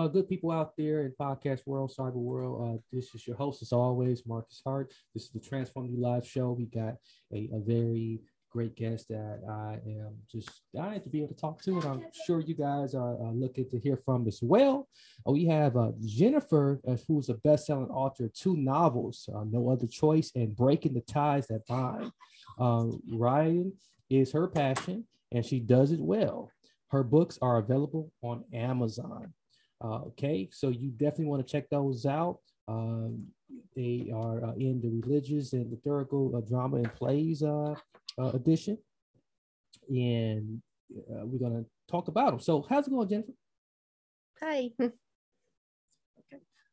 Uh, good people out there in podcast world, cyber world. Uh, this is your host, as always, Marcus Hart. This is the Transform U Live show. We got a, a very great guest that I am just dying to be able to talk to, and I'm sure you guys are uh, looking to hear from as well. Uh, we have uh, Jennifer, uh, who's a best-selling author of two novels, uh, No Other Choice and Breaking the Ties That Bind. Um, Ryan is her passion, and she does it well. Her books are available on Amazon. Uh, okay, so you definitely want to check those out. Um, they are uh, in the religious and liturgical uh, drama and plays uh, uh, edition, and uh, we're gonna talk about them. So, how's it going, Jennifer? Hi.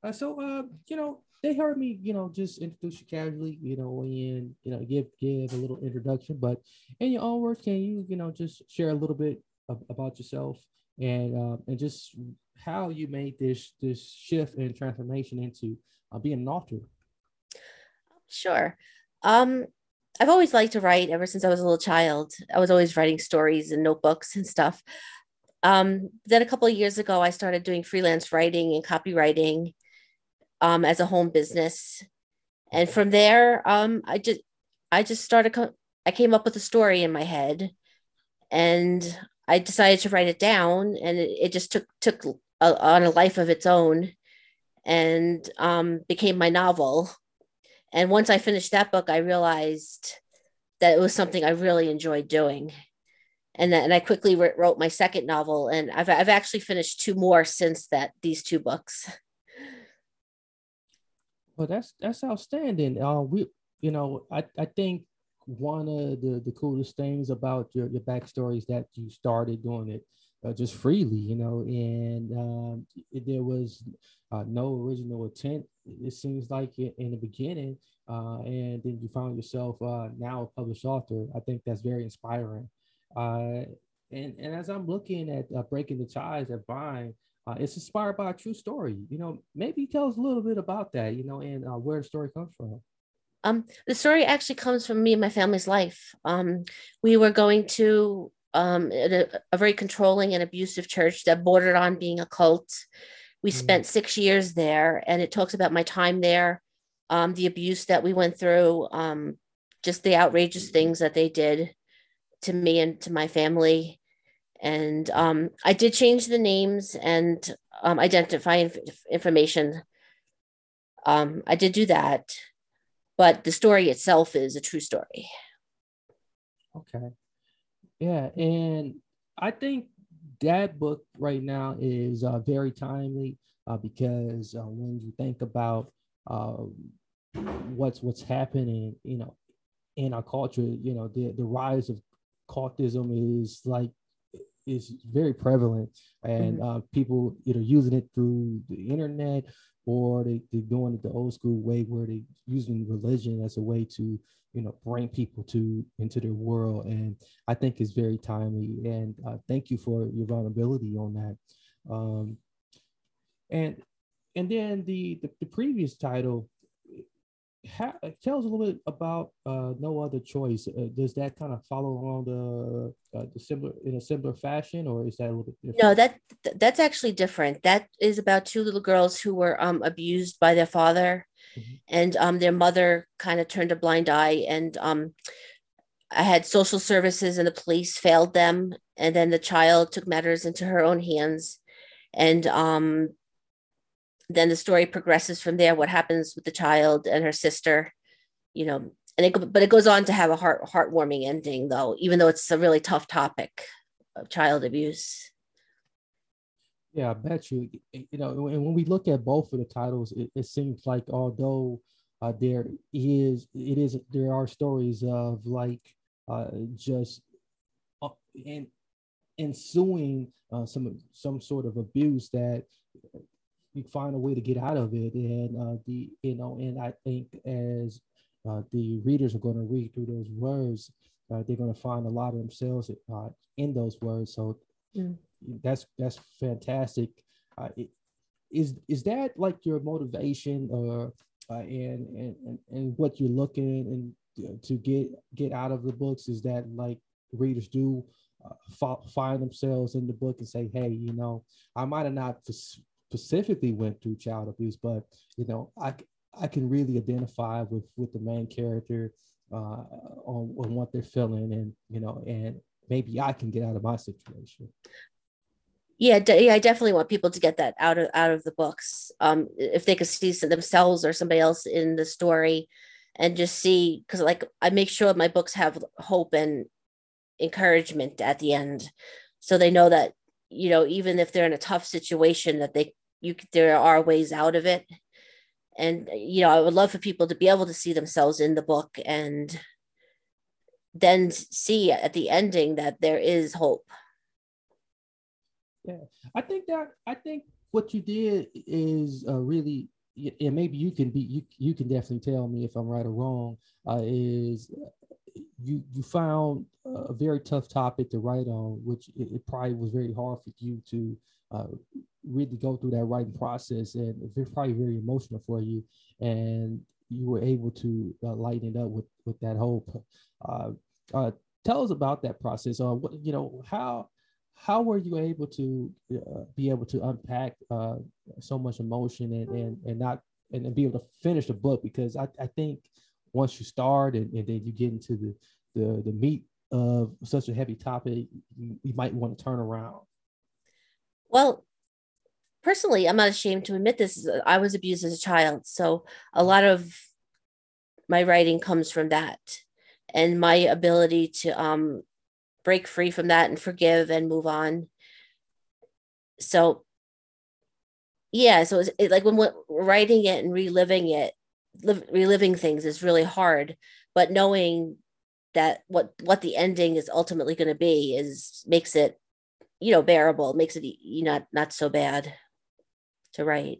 Uh, so, uh, you know, they heard me, you know, just introduce you casually, you know, and you know, give give a little introduction. But in your own words, can you, you know, just share a little bit of, about yourself and uh, and just how you made this this shift and transformation into uh, being an author? Sure. Um, I've always liked to write ever since I was a little child. I was always writing stories and notebooks and stuff. Um, then a couple of years ago, I started doing freelance writing and copywriting um, as a home business, and from there, um, I just I just started. Co- I came up with a story in my head, and I decided to write it down, and it, it just took took on a life of its own, and um, became my novel. And once I finished that book, I realized that it was something I really enjoyed doing. And then and I quickly wrote my second novel, and I've, I've actually finished two more since that these two books. Well, that's that's outstanding. Uh, we, you know, I, I think one of the, the coolest things about your, your backstory is that you started doing it uh, just freely, you know, and um, there was uh, no original intent. It seems like in, the beginning, uh, and then you found yourself uh, now a published author. I think that's very inspiring. Uh, and and as I'm looking at uh, breaking the ties at Bind, it's inspired by a true story. You know, maybe tell us a little bit about that. You know, and where the story comes from. Um, the story actually comes from me and my family's life. Um, we were going to um, a, a, very controlling and abusive church that bordered on being a cult. We mm-hmm. spent six years there, and it talks about my time there, um, the abuse that we went through, um, just the outrageous things that they did to me and to my family. And um, I did change the names and um, identify inf- information. Um, I did do that but the story itself is a true story. Okay. Yeah. And I think that book right now is uh, very timely uh, because uh, when you think about um, what's what's happening, you know, in our culture, you know, the, the rise of cultism is like is very prevalent and mm-hmm. uh, people either using it through the internet or they, they're doing it the old school way where they're using religion as a way to you know bring people to into their world and i think it's very timely and uh, thank you for your vulnerability on that um, and and then the, the, the previous title ha- a little bit about uh, no other choice. Uh, does that kind of follow along the uh, the similar in a similar fashion, or is that a little bit different? No, that that's actually different. That is about two little girls who were um, abused by their father, mm-hmm. and um, their mother kind of turned a blind eye, and um, I had social services and the police failed them, and then the child took matters into her own hands, and um, then the story progresses from there. What happens with the child and her sister, you know, and it but it goes on to have a heart heartwarming ending though, even though it's a really tough topic of child abuse. Yeah, I bet you. You know, and when we look at both of the titles, it, it seems like although uh, there is, it is, there are stories of like uh, just uh, in ensuing uh, some some sort of abuse that you find a way to get out of it, and uh, the you know, and I think as uh, the readers are going to read through those words, uh, they're going to find a lot of themselves uh, in those words. So mm. That's that's fantastic. Uh, is is that like your motivation, or uh, and, and and what you're looking and to get get out of the books? Is that like readers do uh, find themselves in the book and say, hey, you know, I might have not specifically went through child abuse, but you know, I I can really identify with with the main character uh, on, on what they're feeling, and you know, and maybe I can get out of my situation. Yeah, yeah, I definitely want people to get that out of out of the books. Um, if they could see themselves or somebody else in the story, and just see, because like I make sure my books have hope and encouragement at the end, so they know that you know even if they're in a tough situation, that they you there are ways out of it and you know i would love for people to be able to see themselves in the book and then see at the ending that there is hope yeah. I think that i think what you did is uh, really and maybe you can be you, you can definitely tell me if i'm right or wrong uh, is you you found a very tough topic to write on which it, it probably was very hard for you to uh, really go through that writing process and it's probably very emotional for you and you were able to uh, lighten it up with with that hope uh, uh, tell us about that process. Uh, what you know how how were you able to uh, be able to unpack uh, so much emotion and and, and not and, and, be able to finish the book because I, I think once you start and, and then you get into the, the the meat of such a heavy topic you, you might want to turn around well, personally, I'm not ashamed to admit this. I was abused as a child. So a lot of my writing comes from that and my ability to um, break free from that and forgive and move on. So, yeah, so it's it, like when we're writing it and reliving it, reliving things is really hard. But knowing that what what the ending is ultimately going to be is makes it you know bearable makes it you not not so bad to write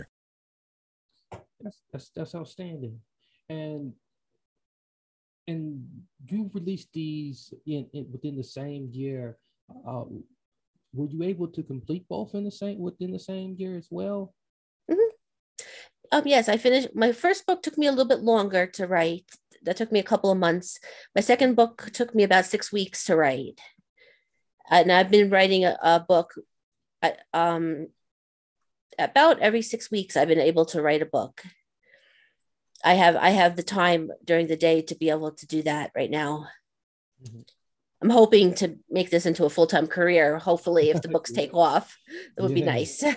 That's that's that's outstanding. And and you released these in, in within the same year. Uh, were you able to complete both in the same within the same year as well? Mm-hmm. Um, yes, I finished. My first book took me a little bit longer to write. That took me a couple of months. My second book took me about six weeks to write, and I've been writing a, a book. um, about every six weeks i've been able to write a book i have i have the time during the day to be able to do that right now mm-hmm. i'm hoping to make this into a full-time career hopefully if the books take off it would yeah. be nice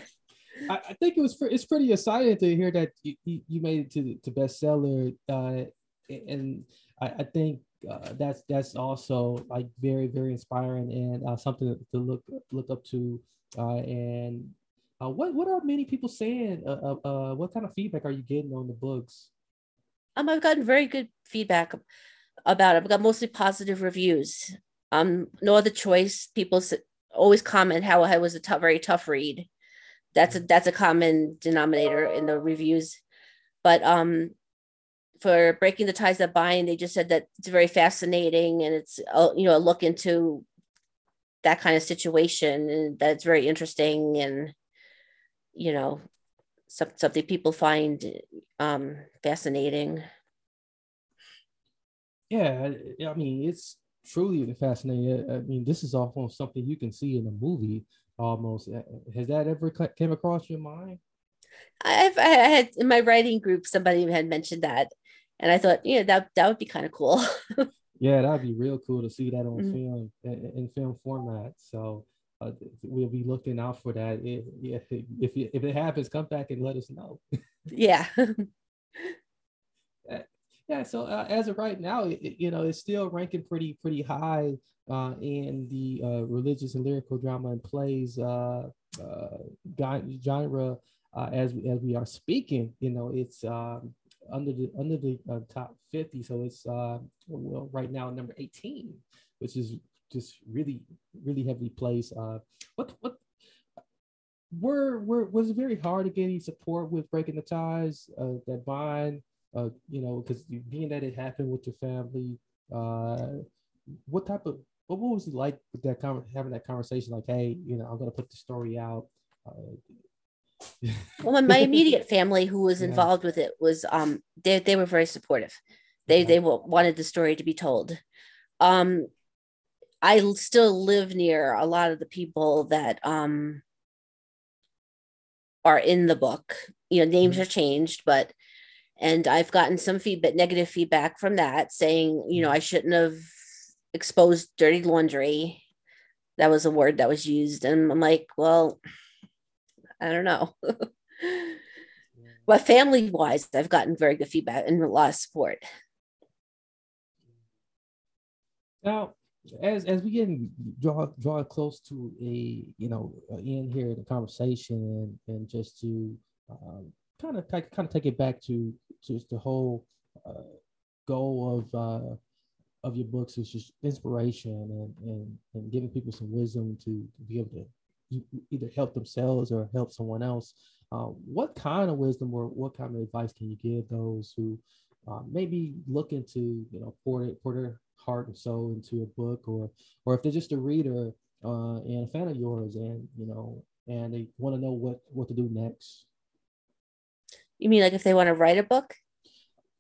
I, I, think it was it's pretty exciting to hear that you, you made it to to bestseller uh, and I, I think uh, that's that's also like very very inspiring and uh, something to look look up to uh, and uh, what what are many people saying? Uh, uh, uh, what kind of feedback are you getting on the books? Um, I've gotten very good feedback about it. I've got mostly positive reviews. Um, no other choice. People always comment how it was a tough, very tough read. That's a that's a common denominator in the reviews. But um, for breaking the ties that bind, they just said that it's very fascinating and it's you know a look into that kind of situation and that's very interesting and you know, some, something people find um, fascinating. Yeah, I mean, it's truly fascinating. I mean, this is almost something you can see in a movie. Almost, has that ever came across your mind? I've I had in my writing group somebody had mentioned that, and I thought, yeah, that that would be kind of cool. yeah, that'd be real cool to see that on mm-hmm. film in, in, film format. So uh, we'll be looking out for that. If if if, if it happens, come back and let us know. yeah. yeah. So uh, as of right now, it, you know, it's still ranking pretty pretty high uh, in the uh, religious and liturgical drama and plays uh, uh, genre uh, as we, as we are speaking. You know, it's um, under the under the uh, top 50, so it's uh, well right now number 18, which is just really really heavily placed. Uh, what what were were was it very hard to get any support with breaking the ties uh, that Bind, uh, you know, because being that it happened with your family, uh, what type of what was it like with that con- having that conversation? Like, hey, you know, I'm gonna put the story out. Uh, well, my immediate family who was involved yeah. with it was um they they were very supportive. They yeah. they wanted the story to be told. Um, I still live near a lot of the people that um are in the book. You know, names mm-hmm. are changed, but and I've gotten some feedback, negative feedback from that, saying you know mm-hmm. I shouldn't have exposed dirty laundry. That was a word that was used, and I'm like, well I don't know. but family wise, I've gotten very good feedback and a lot of support. Now, as as we get draw draw close to a you know end here the conversation and and just to kind of kind of take it back to just the whole uh, goal of uh, of your books is just inspiration and, and and giving people some wisdom to, to be able to either help themselves or help someone else. Uh, what kind of wisdom or what kind of advice can you give those who uh, maybe looking to you know pour, pour their heart and soul into a book, or or if they're just a reader uh, and a fan of yours, and you know, and they want to know what what to do next? You mean like if they want to write a book?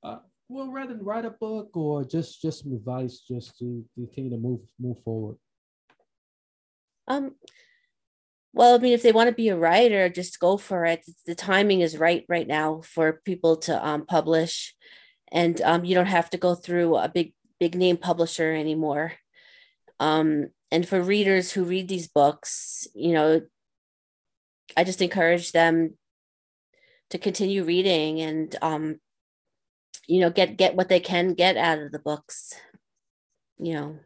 Uh, well, rather than write a book or just just some advice, just to continue to move move forward. Um, well, I mean, if they want to be a writer, just go for it. The timing is right right now for people to um, publish, and um, you don't have to go through a big big name publisher anymore. Um, and for readers who read these books, you know, I just encourage them to continue reading and um, you know get get what they can get out of the books. You know.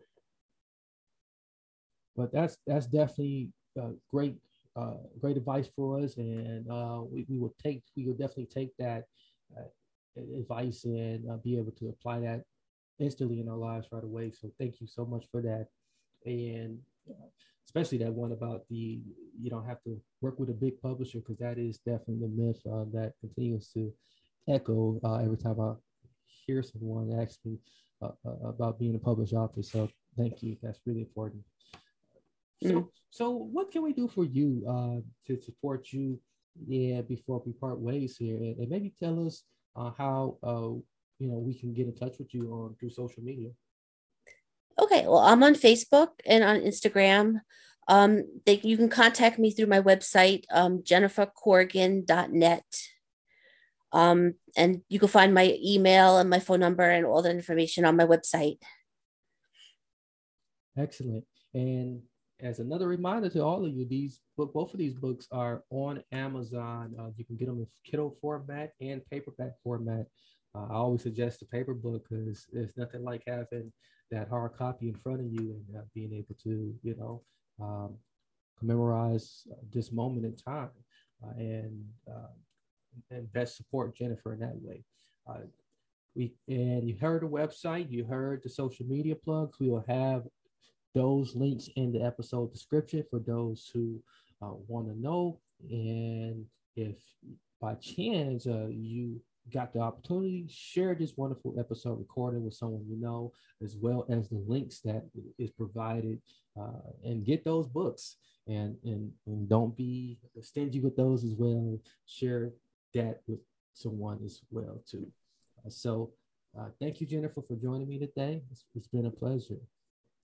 But that's that's definitely uh, great uh, great advice for us, and uh, we, we will take we will definitely take that uh, advice and uh, be able to apply that instantly in our lives right away. So thank you so much for that, and uh, especially that one about the you don't have to work with a big publisher because that is definitely the myth uh, that continues to echo every time I hear someone ask me about being a published author. So thank you. That's really important. So, mm. so what can we do for you uh, to support you? Yeah, before we part ways here, and, and maybe tell us uh, how uh, you know we can get in touch with you on through social media. Okay, well, I'm on Facebook and on Instagram. Um, they, you can contact me through my website, um, jennifercorgan.net. Um, and you can find my email and my phone number and all the information on my website. Excellent. And as another reminder to all of you, these both of these books are on Amazon. Uh, you can get them in Kindle format and paperback format. Uh, I always suggest the paper book because there's nothing like having that hard copy in front of you and uh, being able to, you know, um, commemorize this moment in time uh, and uh, and best support Jennifer in that way. Uh, we and you heard the website, you heard the social media plugs. We will have those links in the episode description for those who uh, want to know. And if by chance uh, you got the opportunity, share this wonderful episode recording with someone you know, as well as the links that is provided uh, and get those books and, and and don't be stingy with those as well. Share that with someone as well too. Uh, so uh, thank you, Jennifer, for joining me today. It's, it's been a pleasure.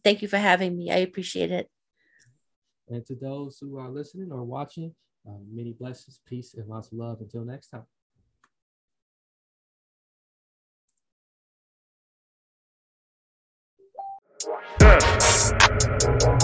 Thank you for having me. I appreciate it. And to those who are listening or watching, uh, many blessings, peace, and lots of love. Until next time. Yeah.